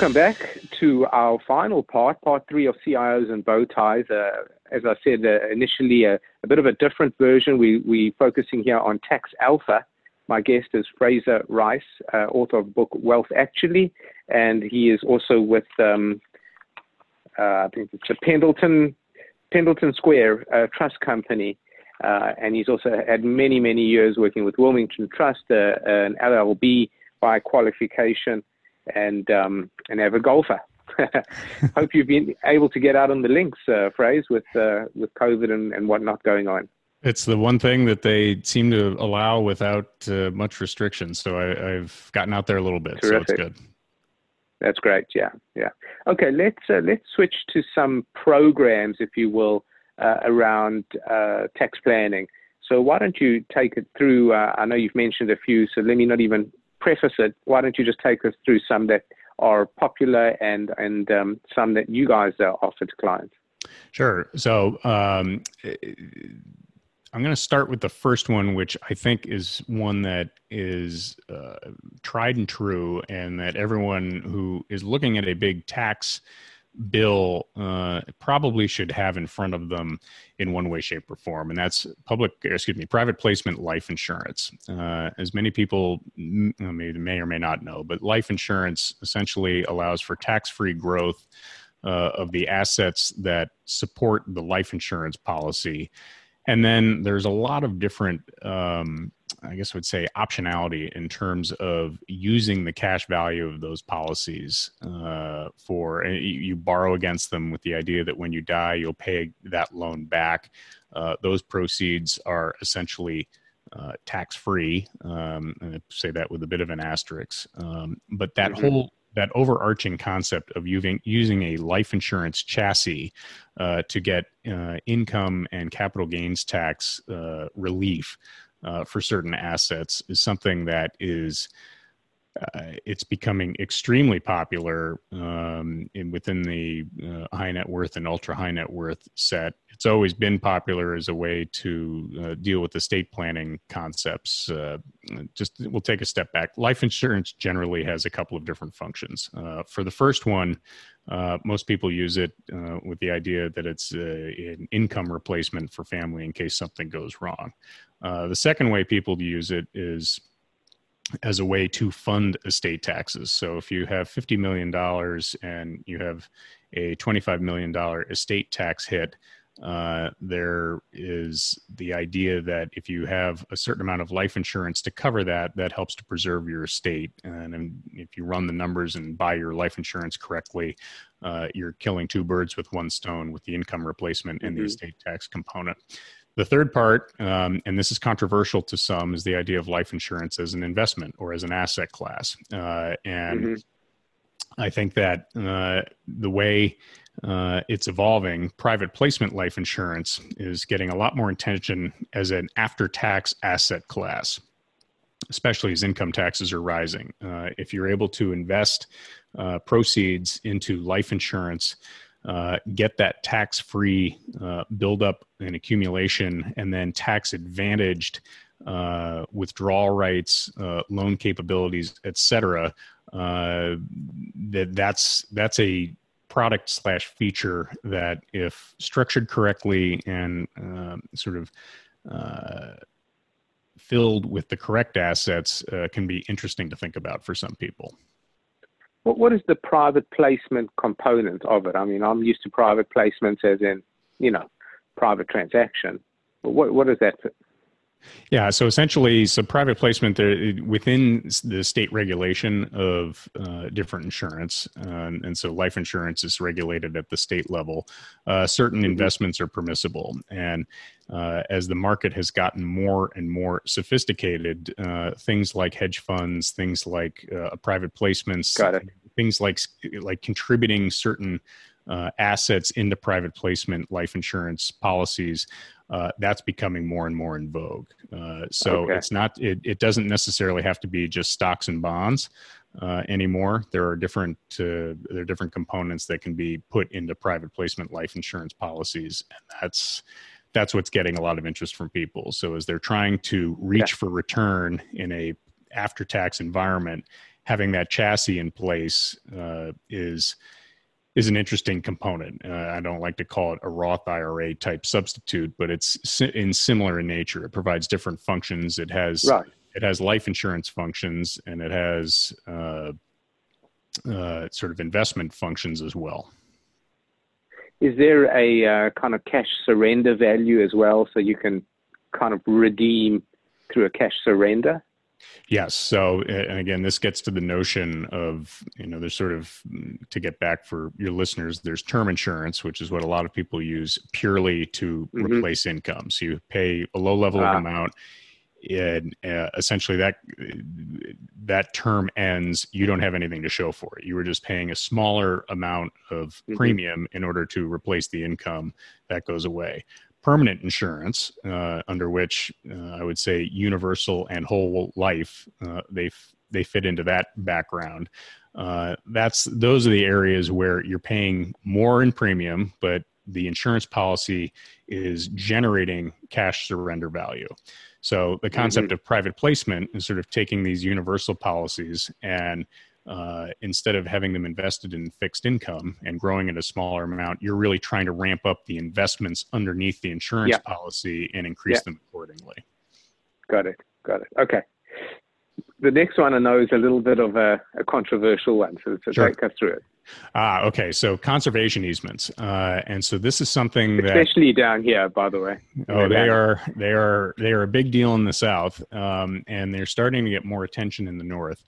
Welcome back to our final part, part three of CIOs and bow ties. Uh, as I said uh, initially, a, a, bit of a different version. We, we're focusing here on tax alpha. My guest is Frazer Rice, uh, author of the book Wealth Actually, and he is also with, um, uh, I think it's a Pendleton, Pendleton Square uh, Trust Company. Uh, and he's also had many, many years working with Wilmington Trust, an LLB by qualification and um, an avid golfer. Hope you've been able to get out on the links, uh, Frazer with uh, with COVID and, and whatnot going on. It's the one thing that they seem to allow without uh, much restriction. So I, have gotten out there a little bit, Terrific. so it's good. That's great. Yeah, yeah. Okay, let's uh, let's switch to some programs, if you will, uh, around uh, tax planning. So why don't you take it through? I know you've mentioned a few, so let me not even preface it, why don't you just take us through some that are popular and and um, some that you guys offer to clients? Sure. So um, I'm going to start with the first one, which I think is one that is uh, tried and true, and that everyone who is looking at a big tax bill uh, probably should have in front of them in one way, shape, or form, and that's public, excuse me, private placement life insurance. Uh, as many people may, may or may not know, but life insurance essentially allows for tax-free growth uh, of the assets that support the life insurance policy. And then there's a lot of different um, I guess I would say optionality in terms of using the cash value of those policies uh, for you borrow against them with the idea that when you die you'll pay that loan back. Uh, those proceeds are essentially uh, tax free. Um, and I say that with a bit of an asterisk. Um, but that mm-hmm. whole that overarching concept of using using a life insurance chassis uh, to get uh, income and capital gains tax uh, relief uh, for certain assets is something that is uh, it's becoming extremely popular um, in, within the uh, high net worth and ultra high net worth set. It's always been popular as a way to uh, deal with estate planning concepts. Uh, just we'll take a step back. Life insurance generally has a couple of different functions. Uh, for the first one, uh, most people use it with the idea that it's an income replacement for family in case something goes wrong. the second way people use it is as a way to fund estate taxes. So if you have $50 million and you have a $25 million estate tax hit, uh, there is the idea that if you have a certain amount of life insurance to cover that, that helps to preserve your estate. And if you run the numbers and buy your life insurance correctly, uh, you're killing two birds with one stone with the income replacement mm-hmm. and the mm-hmm. estate tax component. The third part, um, and this is controversial to some, is the idea of life insurance as an investment or as an asset class. Uh, and mm-hmm. I think that uh, the way uh, it's evolving, private placement life insurance is getting a lot more attention as an after tax asset class, especially as income taxes are rising. Uh, if you're able to invest uh, proceeds into life insurance, uh, get that tax free uh, buildup and accumulation, and then tax advantaged uh, withdrawal rights, uh, loan capabilities, etc. Uh, that that's that's a product slash feature that, if structured correctly and um, sort of uh, filled with the correct assets, can be interesting to think about for some people. What, what is the private placement component of it? I mean, I'm used to private placements as in, you know, private transaction. But what, what is that? Yeah, so essentially, so private placement there within the state regulation of uh, different insurance, and so life insurance is regulated at the state level. Uh, certain mm-hmm. investments are permissible, and uh, as the market has gotten more and more sophisticated, uh, things like hedge funds, things like uh, private placements, things like like contributing certain uh, assets into private placement life insurance policies. Uh, that's becoming more and more in vogue. Uh, so okay. it's not. It, it doesn't necessarily have to be just stocks and bonds anymore. There are different there are different components that can be put into private placement life insurance policies, and that's that's what's getting a lot of interest from people. So as they're trying to reach yeah. for return in a after tax environment having that chassis in place uh, is is an interesting component. Uh, I don't like to call it a Roth IRA type substitute, but it's si- in similar in nature. It provides different functions. It has right. it has life insurance functions, and it has uh, uh, sort of investment functions as well. Is there a uh, kind of cash surrender value as well, so you can kind of redeem through a cash surrender? Yes. So, and again, this gets to the notion of, you know, there's sort of, to get back for your listeners, there's term insurance, which is what a lot of people use purely to mm-hmm. replace income. So you pay a low level ah. amount and uh, essentially that that term ends you don't have anything to show for it you were just paying a smaller amount of mm-hmm. premium in order to replace the income that goes away permanent insurance, uh, under which uh, I would say universal and whole life, uh, they f- they fit into that background. Uh, that's those are the areas where you're paying more in premium, but the insurance policy is generating cash surrender value. So the concept mm-hmm. of private placement is sort of taking these universal policies and uh, instead of having them invested in fixed income and growing at a smaller amount, you're really trying to ramp up the investments underneath the insurance yeah. policy and increase yeah. them accordingly. Got it. Got it. Okay. The next one I know is a little bit of a, a controversial one, so, so sure. take us through it. Ah, okay. So conservation easements, uh, and so this is something that especially down here, by the way. Oh, they are they are they are a big deal in the south, um, and they're starting to get more attention in the north.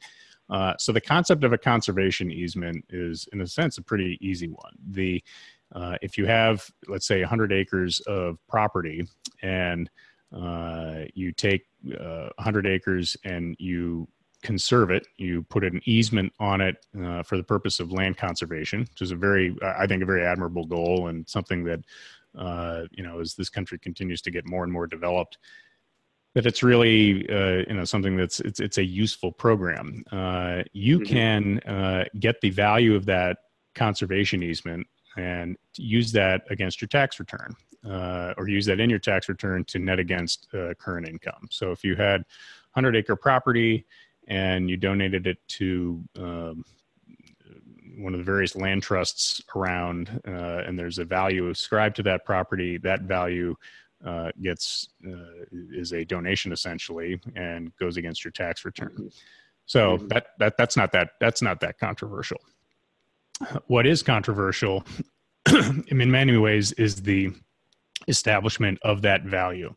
Uh, so the concept of a conservation easement is, in a sense, a pretty easy one. The uh, if you have, let's say, 100 acres of property, and uh, you take 100 uh, acres and you conserve it, you put an easement on it uh, for the purpose of land conservation, which is a very, I think, a very admirable goal and something that, you know, as this country continues to get more and more developed, that it's really uh, you know something that's it's it's a useful program. Uh, you mm-hmm. can uh, get the value of that conservation easement and use that against your tax return, uh, or use that in your tax return to net against uh, current income. So if you had 100 acre property and you donated it to um, one of the various land trusts around, uh, and there's a value ascribed to that property, that value uh, gets uh, is a donation essentially and goes against your tax return. Mm-hmm. So mm-hmm. that that that's not that that's not that controversial. What is controversial, in many ways, is the establishment of that value.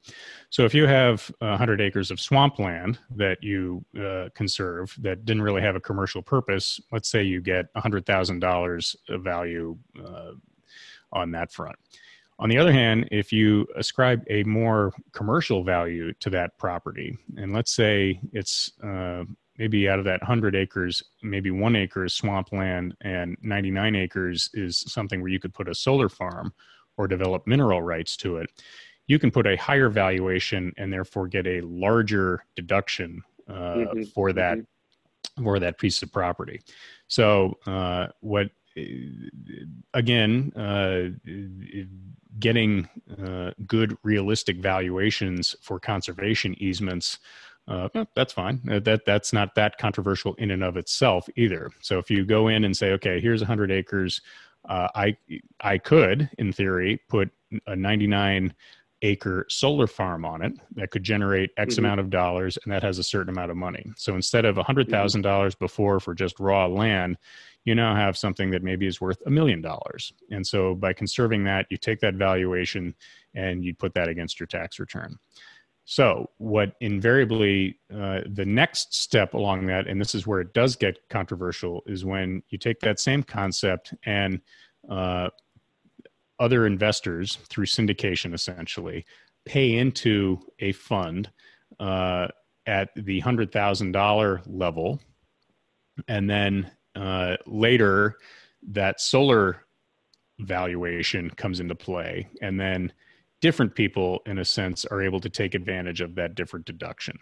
So if you have 100 acres of swampland that you uh, conserve that didn't really have a commercial purpose, let's say you get $100,000 of value uh, on that front. On the other hand, if you ascribe a more commercial value to that property, and let's say it's uh, maybe out of that 100 acres, maybe one acre is swampland and 99 acres is something where you could put a solar farm or develop mineral rights to it, you can put a higher valuation and therefore get a larger deduction uh, mm-hmm. for that mm-hmm. for that piece of property. So uh, what again, uh, getting uh, good, realistic valuations for conservation easements. Uh, that's fine. Uh, that that's not that controversial in and of itself either. So if you go in and say, okay, here's 100 acres, uh, I I could, in theory, put a 99 acre solar farm on it that could generate X mm-hmm. amount of dollars, and that has a certain amount of money. So instead of $100,000 mm-hmm. dollars before for just raw land, you now have something that maybe is worth a million dollars. And so by conserving that, you take that valuation and you put that against your tax return. So, what invariably uh, the next step along that, and this is where it does get controversial, is when you take that same concept and uh, other investors through syndication essentially pay into a fund uh, at the $100,000 level. And then uh, later, that solar valuation comes into play. And then different people, in a sense, are able to take advantage of that different deduction.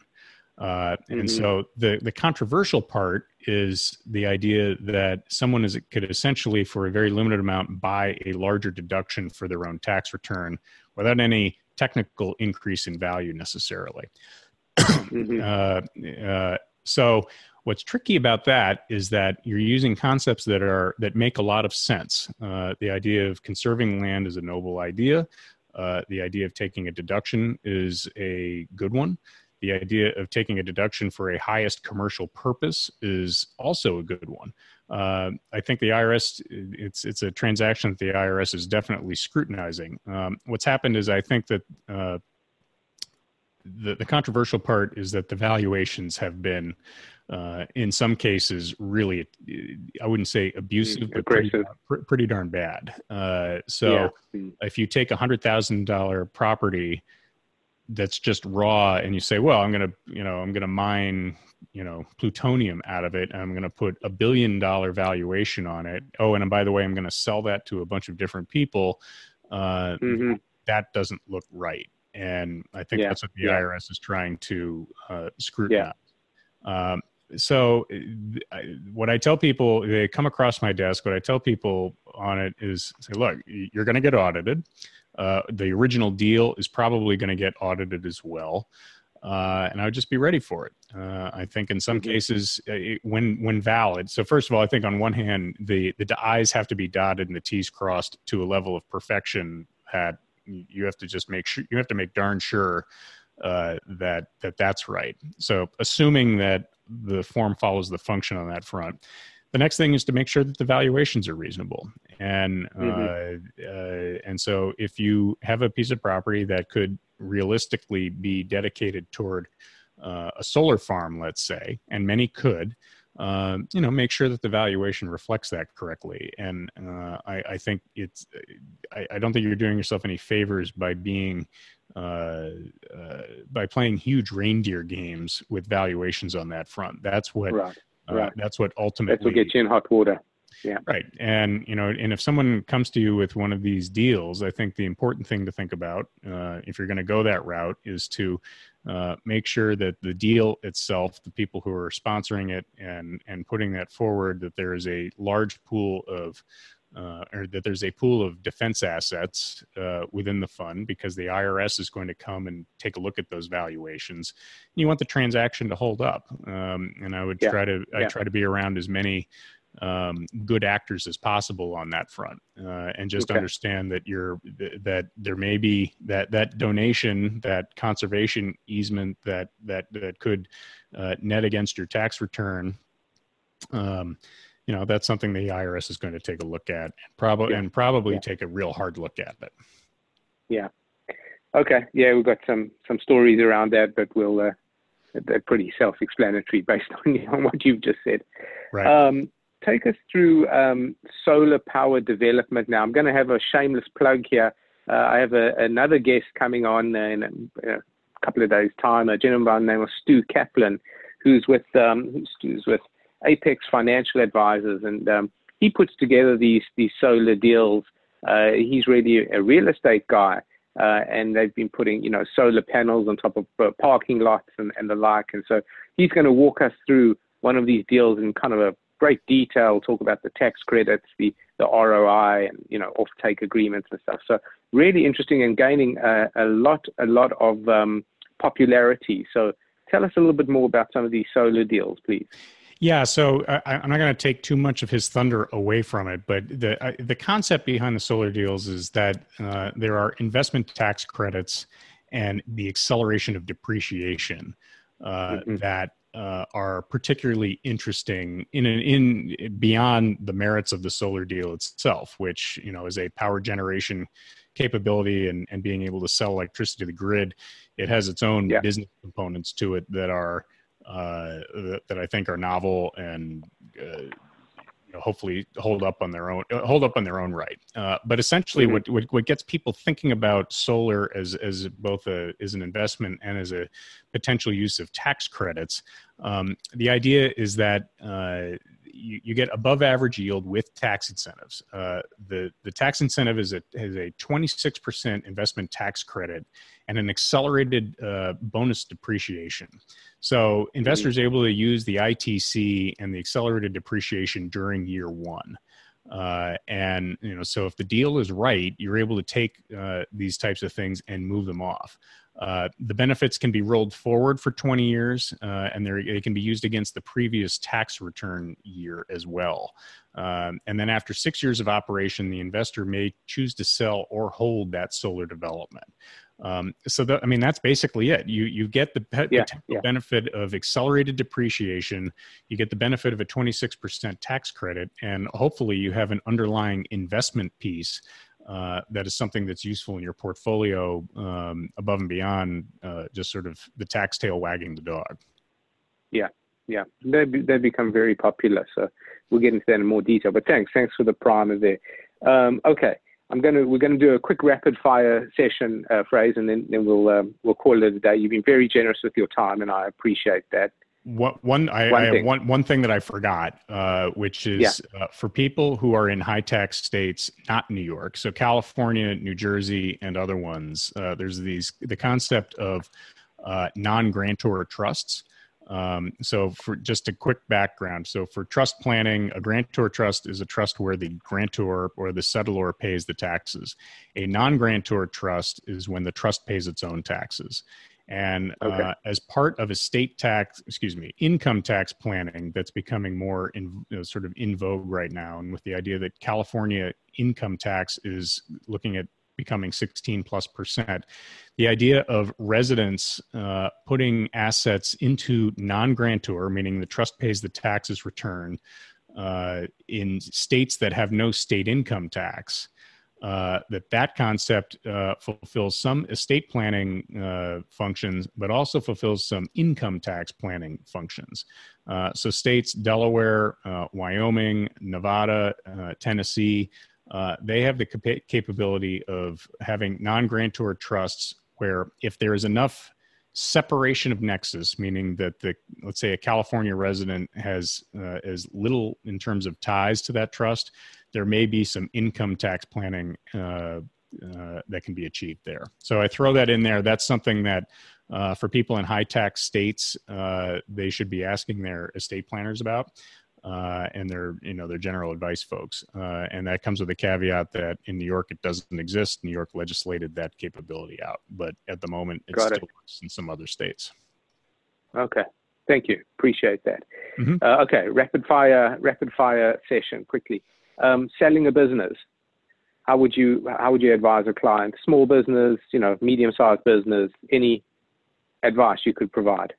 Uh, and mm-hmm. so the the controversial part is the idea that someone is could essentially, for a very limited amount, buy a larger deduction for their own tax return without any technical increase in value necessarily. mm-hmm. uh, uh, So what's tricky about that is that you're using concepts that are that make a lot of sense. Uh, the idea of conserving land is a noble idea. Uh, the idea of taking a deduction is a good one. The idea of taking a deduction for a highest commercial purpose is also a good one. Uh, I think the IRS it's it's a transaction that the IRS is definitely scrutinizing. Um, what's happened is I think that uh, the the controversial part is that the valuations have been uh, in some cases really i wouldn't say abusive but pretty, pretty, darn bad uh, so yeah. if you take a hundred thousand dollar property that's just raw and you say well i'm gonna you know i'm gonna mine you know plutonium out of it and i'm gonna put a billion dollar valuation on it oh and by the way i'm gonna sell that to a bunch of different people uh, mm-hmm. that doesn't look right and i think yeah. that's what the yeah. irs is trying to uh, scrutinize um, so what I tell people, they come across my desk. What I tell people on it is, say, look, you're going to get audited. Uh, the original deal is probably going to get audited as well, uh, and I would just be ready for it. Uh, I think in some mm-hmm. cases, uh, it, when when valid. So first of all, I think on one hand, the the I's have to be dotted and the T's crossed to a level of perfection that you have to just make sure you have to make darn sure uh, that that that's right. So assuming that the form follows the function on that front. The next thing is to make sure that the valuations are reasonable, and mm-hmm. uh, uh, and so if you have a piece of property that could realistically be dedicated toward uh, a solar farm, let's say, and many could, uh, you know, make sure that the valuation reflects that correctly. And uh, I, I, think it's, I, I, don't think you're doing yourself any favors by being uh, uh, by playing huge reindeer games with valuations on that front. That's what right. Uh, right. that's what ultimately that's what gets you in hot water. Yeah. Right. And you know, and if someone comes to you with one of these deals, I think the important thing to think about, uh, if you're going to go that route, is to uh, make sure that the deal itself, the people who are sponsoring it and and putting that forward, that there is a large pool of uh, or that there's a pool of defense assets uh, within the fund because the IRS is going to come and take a look at those valuations. And you want the transaction to hold up, um, and I would yeah. try to I yeah. try to be around as many um, good actors as possible on that front, uh, and just okay. understand that you're that there may be that that donation, that conservation easement that that that could uh, net against your tax return. Um, you know that's something the IRS is going to take a look at and probably yeah. and probably yeah. take a real hard look at it. Yeah. Okay. Yeah, we've got some some stories around that, but we'll uh, they're pretty self-explanatory based on, on what you've just said. Right. Um, take us through um, solar power development now. I'm going to have a shameless plug here. Uh, I have a, another guest coming on in a, in a, couple of days' time, a gentleman by the name of Stu Kaplan, who's with um, who's with Apex Financial Advisors, and um, he puts together these these solar deals. Uh, he's really a real estate guy, uh, and they've been putting you know solar panels on top of uh, parking lots and, and the like. And so he's going to walk us through one of these deals in kind of a great detail. Talk about the tax credits, the the ROI, and you know offtake agreements and stuff. So really interesting and gaining a, a lot a lot of um, popularity. So tell us a little bit more about some of these solar deals, please. Yeah, so I, am not going to take too much of his thunder away from it, but the uh, the concept behind the solar deals is that uh, there are investment tax credits and the acceleration of depreciation uh, mm-hmm. that uh, are particularly interesting in an, in beyond the merits of the solar deal itself, which you know is a power generation capability and, and being able to sell electricity to the grid. It has its own yeah. business components to it that are uh, that, that, I think are novel and uh, you know, hopefully hold up on their own uh, hold up on their own right. Uh, but essentially, mm-hmm. what, what, what gets people thinking about solar as as both a as an investment and as a potential use of tax credits, um, the idea is that uh, you, you, get above average yield with tax incentives. Uh, the the tax incentive is a has a 26% investment tax credit and an accelerated uh, bonus depreciation. So investors mm-hmm. able to use the ITC and the accelerated depreciation during year one. Uh, and you know, so if the deal is right, you're able to take uh, these types of things and move them off. Uh, the benefits can be rolled forward for 20 years, uh, and they can be used against the previous tax return year as well. Um, and then after six years of operation, the investor may choose to sell or hold that solar development. Um, so, the, I mean, that's basically it. You you get the pe- yeah, yeah. benefit of accelerated depreciation. You get the benefit of a 26% tax credit, and hopefully, you have an underlying investment piece uh, that is something that's useful in your portfolio um, above and beyond uh, just sort of the tax tail wagging the dog. Yeah, yeah, they they become very popular. So we'll get into that in more detail. But thanks, thanks for the primer there. Um, okay, I'm going to we're going to do a quick rapid fire session, uh, Frazer, and then then we'll um, we'll call it a day. You've been very generous with your time, and I appreciate that. What, one I, one I have one one thing that I forgot, uh, which is yeah. uh, for people who are in high tax states, not New York, so California, New Jersey, and other ones. Uh, there's these the concept of uh, non-grantor trusts. Um, so, for just a quick background, so for trust planning, a grantor trust is a trust where the grantor or the settlor pays the taxes. A non-grantor trust is when the trust pays its own taxes. And okay. uh, as part of estate tax, excuse me, income tax planning that's becoming more in, you know, sort of in vogue right now, and with the idea that California income tax is looking at becoming 16 plus percent. The idea of residents uh, putting assets into non grantor, meaning the trust pays the taxes return uh, in states that have no state income tax. Uh, that that concept uh, fulfills some estate planning uh, functions, but also fulfills some income tax planning functions. Uh, so states Delaware, uh, Wyoming, Nevada, Tennessee uh, they have the cap- capability of having non-grantor trusts where if there is enough separation of nexus, meaning that the let's say a California resident has uh, as little in terms of ties to that trust, there may be some income tax planning uh, uh, that can be achieved there. So I throw that in there. That's something that uh, for people in high tax states, uh, they should be asking their estate planners about uh, and their you know their general advice folks. Uh, and that comes with a caveat that in New York it doesn't exist. New York legislated that capability out, but at the moment it's Got still it. in some other states. Okay, thank you. Appreciate that. Mm-hmm. Uh, okay, rapid fire rapid fire session quickly. Um, selling a business. How would you how would you advise a client? Small business, you know, medium sized business. Any advice you could provide?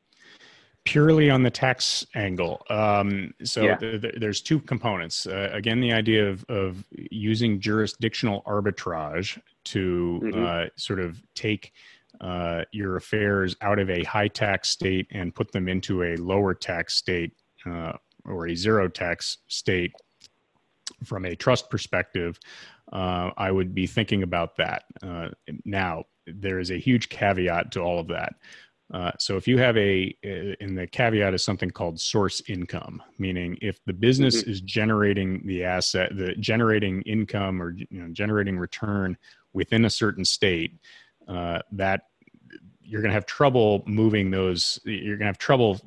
Purely on the tax angle. Um, so yeah. th- th- there's two components. Uh, again, the idea of, of using jurisdictional arbitrage to mm-hmm. uh, sort of take uh, your affairs out of a high tax state and put them into a lower tax state uh, or a zero tax state from a trust perspective. Uh, I would be thinking about that. Uh, now, there is a huge caveat to all of that. Uh, so if you have a, in the caveat is something called source income, meaning if the business mm-hmm. is generating the asset, the generating income or you know, generating return within a certain state, uh, that you're going to have trouble moving those. You're going to have trouble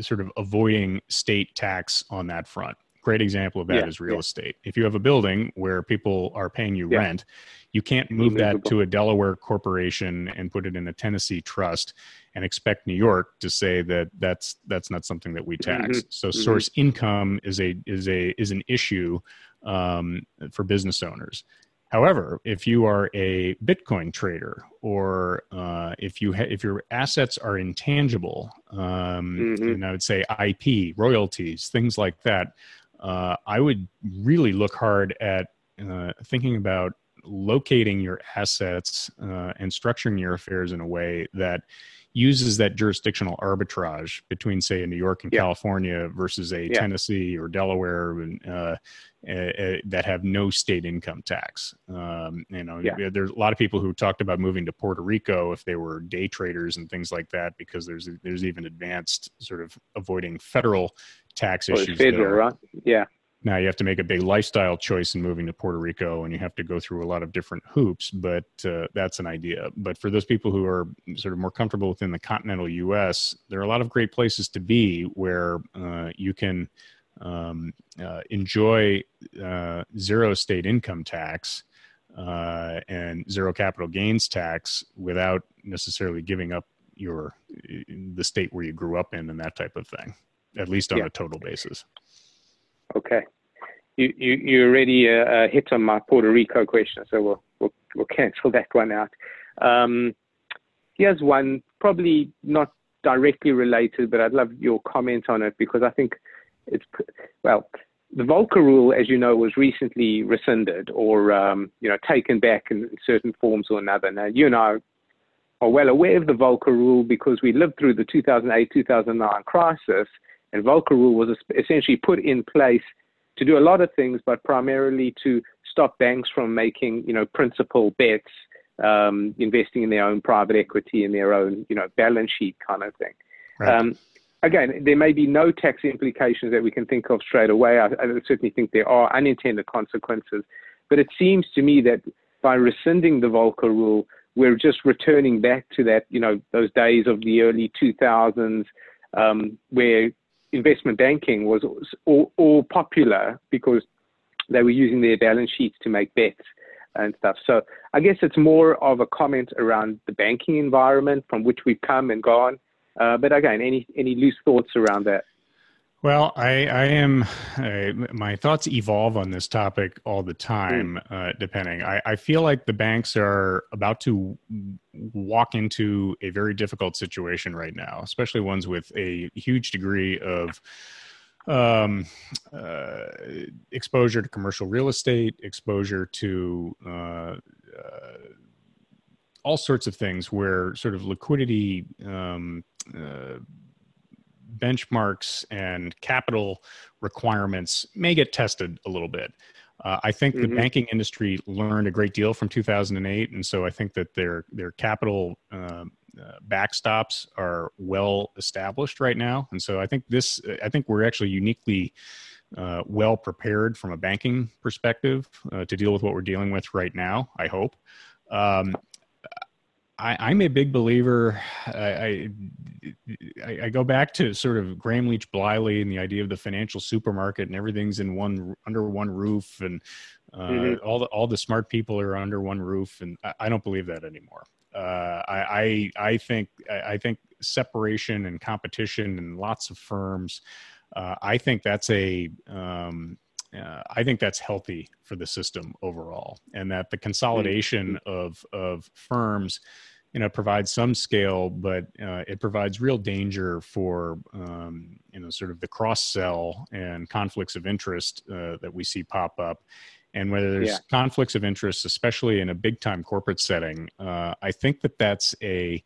sort of avoiding state tax on that front. Great example of that yeah, is real yeah. estate. If you have a building where people are paying you yeah. rent, you can't move that to a Delaware corporation and put it in a Tennessee trust and expect New York to say that that's that's not something that we tax. Mm-hmm. So mm-hmm. source income is a is a is an issue um, for business owners. However, if you are a Bitcoin trader or uh, if you ha- if your assets are intangible, um, mm-hmm. and I would say IP, royalties, things like that, uh, I would really look hard at uh, thinking about locating your assets uh, and structuring your affairs in a way that uses that jurisdictional arbitrage between, say, a New York and yeah. California versus a yeah. Tennessee or Delaware and, uh, that have no state income tax. Um, you know, yeah. there's a lot of people who talked about moving to Puerto Rico if they were day traders and things like that, because there's there's even advanced sort of avoiding federal tax well, issues. Federal, right? Yeah. Now you have to make a big lifestyle choice in moving to Puerto Rico, and you have to go through a lot of different hoops. But uh, that's an idea. But for those people who are sort of more comfortable within the continental U.S., there are a lot of great places to be where uh, you can um, uh, enjoy uh, zero state income tax uh, and zero capital gains tax without necessarily giving up your the state where you grew up in and that type of thing, at least on yeah. a total basis. Okay, you you, you already uh, uh, hit on my Puerto Rico question, so we'll we'll, we'll cancel that one out. Um, here's one, probably not directly related, but I'd love your comment on it because I think it's well. The Volcker rule, as you know, was recently rescinded or um, you know taken back in certain forms or another. Now you and I are well aware of the Volcker rule because we lived through the 2008-2009 crisis, and Volcker rule was essentially put in place to do a lot of things, but primarily to stop banks from making you know principal bets, um, investing in their own private equity in their own you know balance sheet kind of thing. Right. Um, again, there may be no tax implications that we can think of straight away. I, I, certainly think there are unintended consequences. But it seems to me that by rescinding the Volcker rule, we're just returning back to that, you know, those days of the early 2000s um, where investment banking was all, all popular because they were using their balance sheets to make bets and stuff. So I guess it's more of a comment around the banking environment from which we've come and gone uh, but again, any any loose thoughts around that? Well, I, I am. Uh, my thoughts evolve on this topic all the time, mm. uh, depending. I, I feel like the banks are about to walk into a very difficult situation right now, especially ones with a huge degree of um, uh, exposure to commercial real estate, exposure to uh, uh, all sorts of things where sort of liquidity um, uh, benchmarks and capital requirements may get tested a little bit. Uh, I think mm-hmm. the banking industry learned a great deal from 2008, and so I think that their their capital uh, uh, backstops are well established right now. And so I think this, I think we're actually uniquely uh, well prepared from a banking perspective uh, to deal with what we're dealing with right now. I hope. Um, I, am a big believer. I, I, I go back to sort of Gramm Leach Bliley and the idea of the financial supermarket and everything's in one under one roof and uh, mm-hmm. all the all the smart people are under one roof and I, I don't believe that anymore. Uh, I, I I think I think separation and competition and lots of firms. Uh, I think that's a um, uh, I think that's healthy for the system overall, and that the consolidation mm-hmm. of of firms you know provides some scale but uh, it provides real danger for um, you know sort of the cross sell and conflicts of interest uh, that we see pop up and whether there's yeah. conflicts of interest especially in a big time corporate setting uh, i think that that's a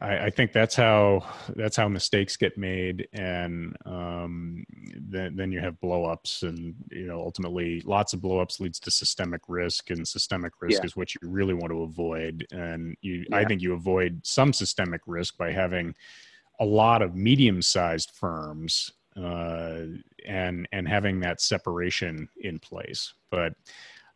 I, I, think that's how that's how mistakes get made, and um, then then you have blowups, and you know ultimately lots of blowups leads to systemic risk, and systemic risk yeah. is what you really want to avoid. And you, yeah. I think you avoid some systemic risk by having a lot of medium-sized firms uh, and and having that separation in place, but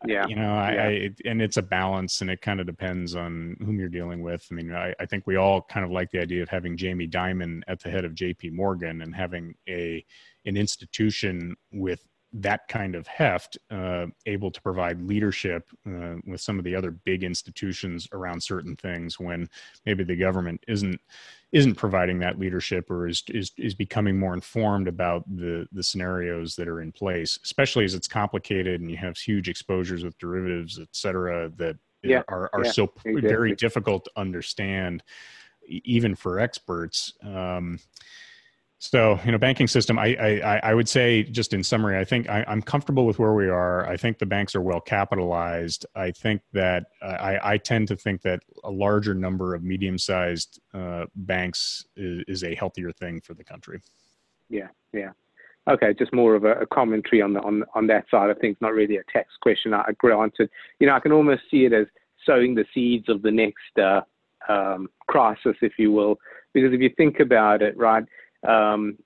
yeah you know I, yeah. I, and it's a balance and it kind of depends on whom you're dealing with i mean I, I think we all kind of like the idea of having jamie dimon at the head of jp morgan and having a an institution with that kind of heft uh, able to provide leadership uh, with some of the other big institutions around certain things when maybe the government isn't isn't providing that leadership or is is is becoming more informed about the the scenarios that are in place especially as it's complicated and you have huge exposures with derivatives et cetera that yeah, are are yeah, so exactly. very difficult to understand even for experts um, so, you know, banking system, I, I, I would say just in summary, I think I, am comfortable with where we are. I think the banks are well capitalized. I think that uh, I, I tend to think that a larger number of medium sized uh, banks is, is, a healthier thing for the country. Yeah, yeah. Okay, just more of a, a, commentary on the on on that side of things, not really a tax question. I granted, you know, I can almost see it as sowing the seeds of the next uh, um, crisis, if you will, because if you think about it, right um,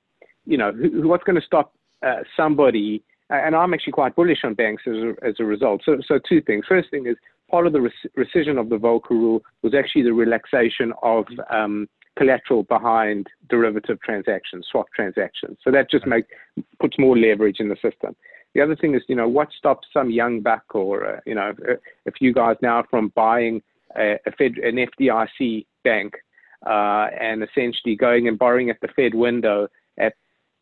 you know, who, what's going to stop uh, somebody? And I'm actually quite bullish on banks as a, as a result. So, so two things. First thing is part of the rescission of the Volcker rule was actually the relaxation of um, collateral behind derivative transactions, swap transactions. So that just make puts more leverage in the system. The other thing is, you know, what stops some young buck or uh, you know, a, few guys now from buying a, a Fed, an FDIC bank uh, and essentially going and borrowing at the Fed window at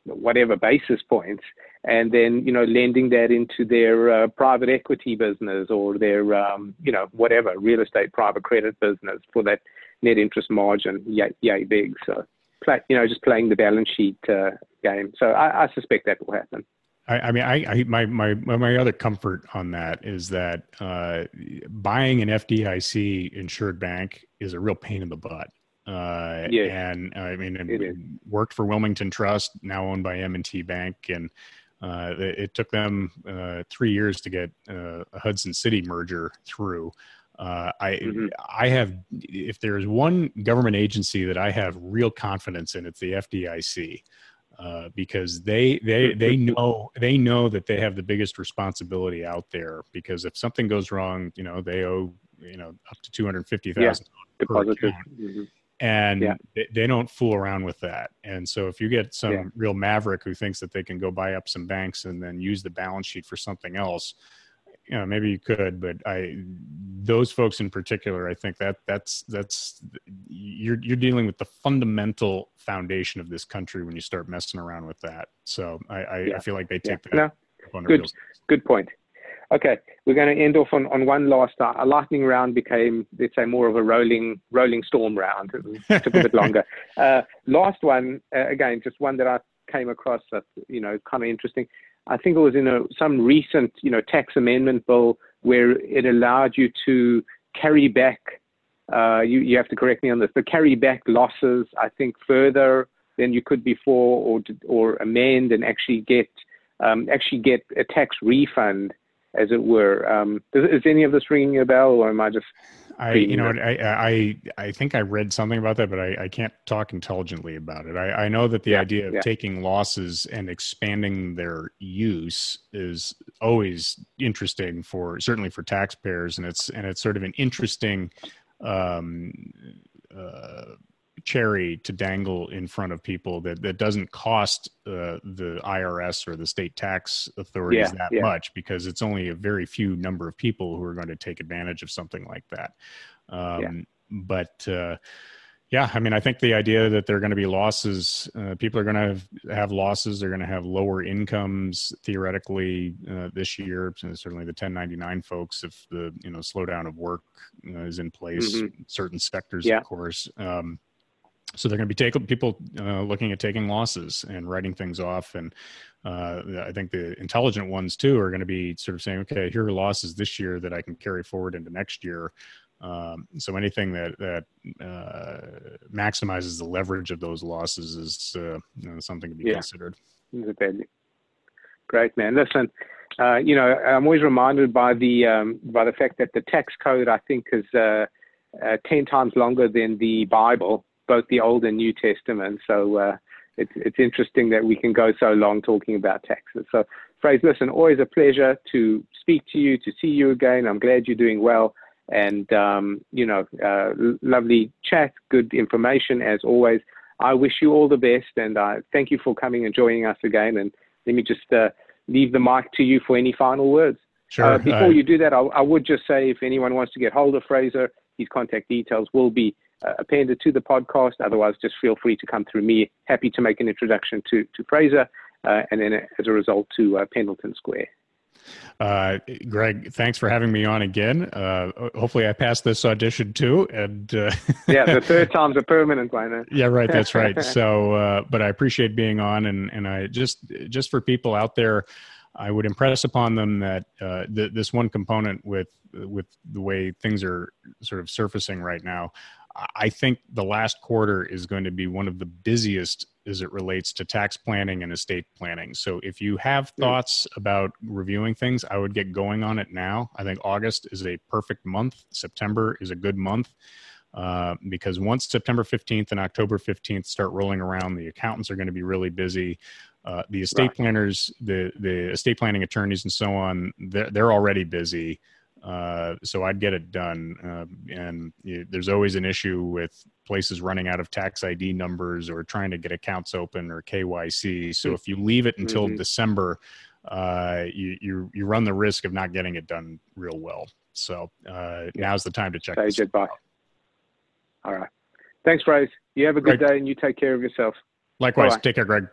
whatever basis points, and then you know lending that into their uh, private equity business or their um, you know whatever real estate private credit business for that net interest margin yay, yay big. So play, you know just playing the balance sheet uh, game. So I, I, suspect that will happen. I, I mean, I, I, my my my other comfort on that is that uh, buying an FDIC insured bank is a real pain in the butt. Uh, yeah. And I mean, it, worked for Wilmington Trust, now owned by M&T Bank, and uh, it, it, took them uh, three years to get uh, a Hudson City merger through. Uh, I mm-hmm. I have if there's one government agency that I have real confidence in, it's the FDIC. Uh, because they they they know they know that they have the biggest responsibility out there because if something goes wrong you know they owe you know up to 250,000 yeah. per account. Mm-hmm and yeah. they, they, don't fool around with that. And so if you get some yeah. real maverick who thinks that they can go buy up some banks and then use the balance sheet for something else, you know, maybe you could, but I, those folks in particular, I think that that's, that's, you're, you're dealing with the fundamental foundation of this country when you start messing around with that. So I, I, yeah. I feel like they take that. No. Good, good point. Okay, we're going to end off on, on one last. Uh, a lightning round became, let's say, more of a rolling rolling storm round. It took a bit longer. Uh, last one, uh, again, just one that I came across that you know kind of interesting. I think it was in a, some recent you know tax amendment bill where it allowed you to carry back. Uh, you you have to correct me on this, but carry back losses. I think further than you could before, or or amend and actually get um, actually get a tax refund as it were. Um, is, is, any of this ringing a bell, or am I just? I, you know, I, I, I think I read something about that, but I, I can't talk intelligently about it. I, I know that the yeah, idea of yeah. taking losses and expanding their use is always interesting for certainly for taxpayers, and it's and it's sort of an interesting um, uh, cherry to dangle in front of people that, that doesn't cost uh, the IRS or the state tax authorities yeah, that yeah. much because it's only a very few number of people who are going to take advantage of something like that. Um, yeah. But uh, yeah, I mean, I think the idea that there are going to be losses, uh, people are going to have, have, losses, they're going to have lower incomes theoretically uh, this year. Certainly the 1099 folks, if the you know slowdown of work uh, is in place, mm-hmm. certain sectors, of course. Um, so they're going to be taking people uh, looking at taking losses and writing things off. And uh, i think the intelligent ones too are going to be sort of saying okay here are losses this year that i can carry forward into next year. Um, so anything that that uh, maximizes the leverage of those losses is uh, you know, something to be yeah. considered. Great man. Listen uh, you know i'm always reminded by the um, by the fact that the tax code i think is uh, 10 times longer than the bible both the Old and New Testament. So uh, it's it's interesting that we can go so long talking about taxes. So, Frazer, listen, always a pleasure to speak to you, to see you again. I'm glad you're doing well, and um, you know, uh, lovely chat, good information as always. I wish you all the best, and I thank you for coming and joining us again. And let me just uh, leave the mic to you for any final words. Sure. Uh, before you do that, I, I, would just say if anyone wants to get hold of Frazer, his contact details will be appended to the podcast. Otherwise, just feel free to come through me. Happy to make an introduction to, to Frazer uh, and then as a result to uh, Pendleton Square. Uh, Greg, thanks for having me on again. Uh, hopefully, I passed this audition too. And uh, yeah, the third time's a permanent one. yeah, right. That's right. So, uh, but I appreciate being on, and and I just just for people out there, I would impress upon them that uh, th- this one component with with the way things are sort of surfacing right now. I think the last quarter is going to be one of the busiest as it relates to tax planning and estate planning. So if you have thoughts about reviewing things, I would get going on it now. I think August is a perfect month. September is a good month. Uh, because once September 15th and October 15th start rolling around, the accountants are going to be really busy. Uh, the estate right. planners, the the estate planning attorneys, and so on, they're, they're already busy. Uh, so I'd get it done. Uh, and you, there's always an issue with places running out of tax ID numbers or trying to get accounts open or KYC. So mm-hmm. if you leave it until mm-hmm. December, uh, you, you, you run the risk of not getting it done real well. So uh, now's the time to check. Stage it by. All right. Thanks, Ray. You have a good Greg. day and you take care of yourself. Likewise. Bye-bye. Take care, Greg.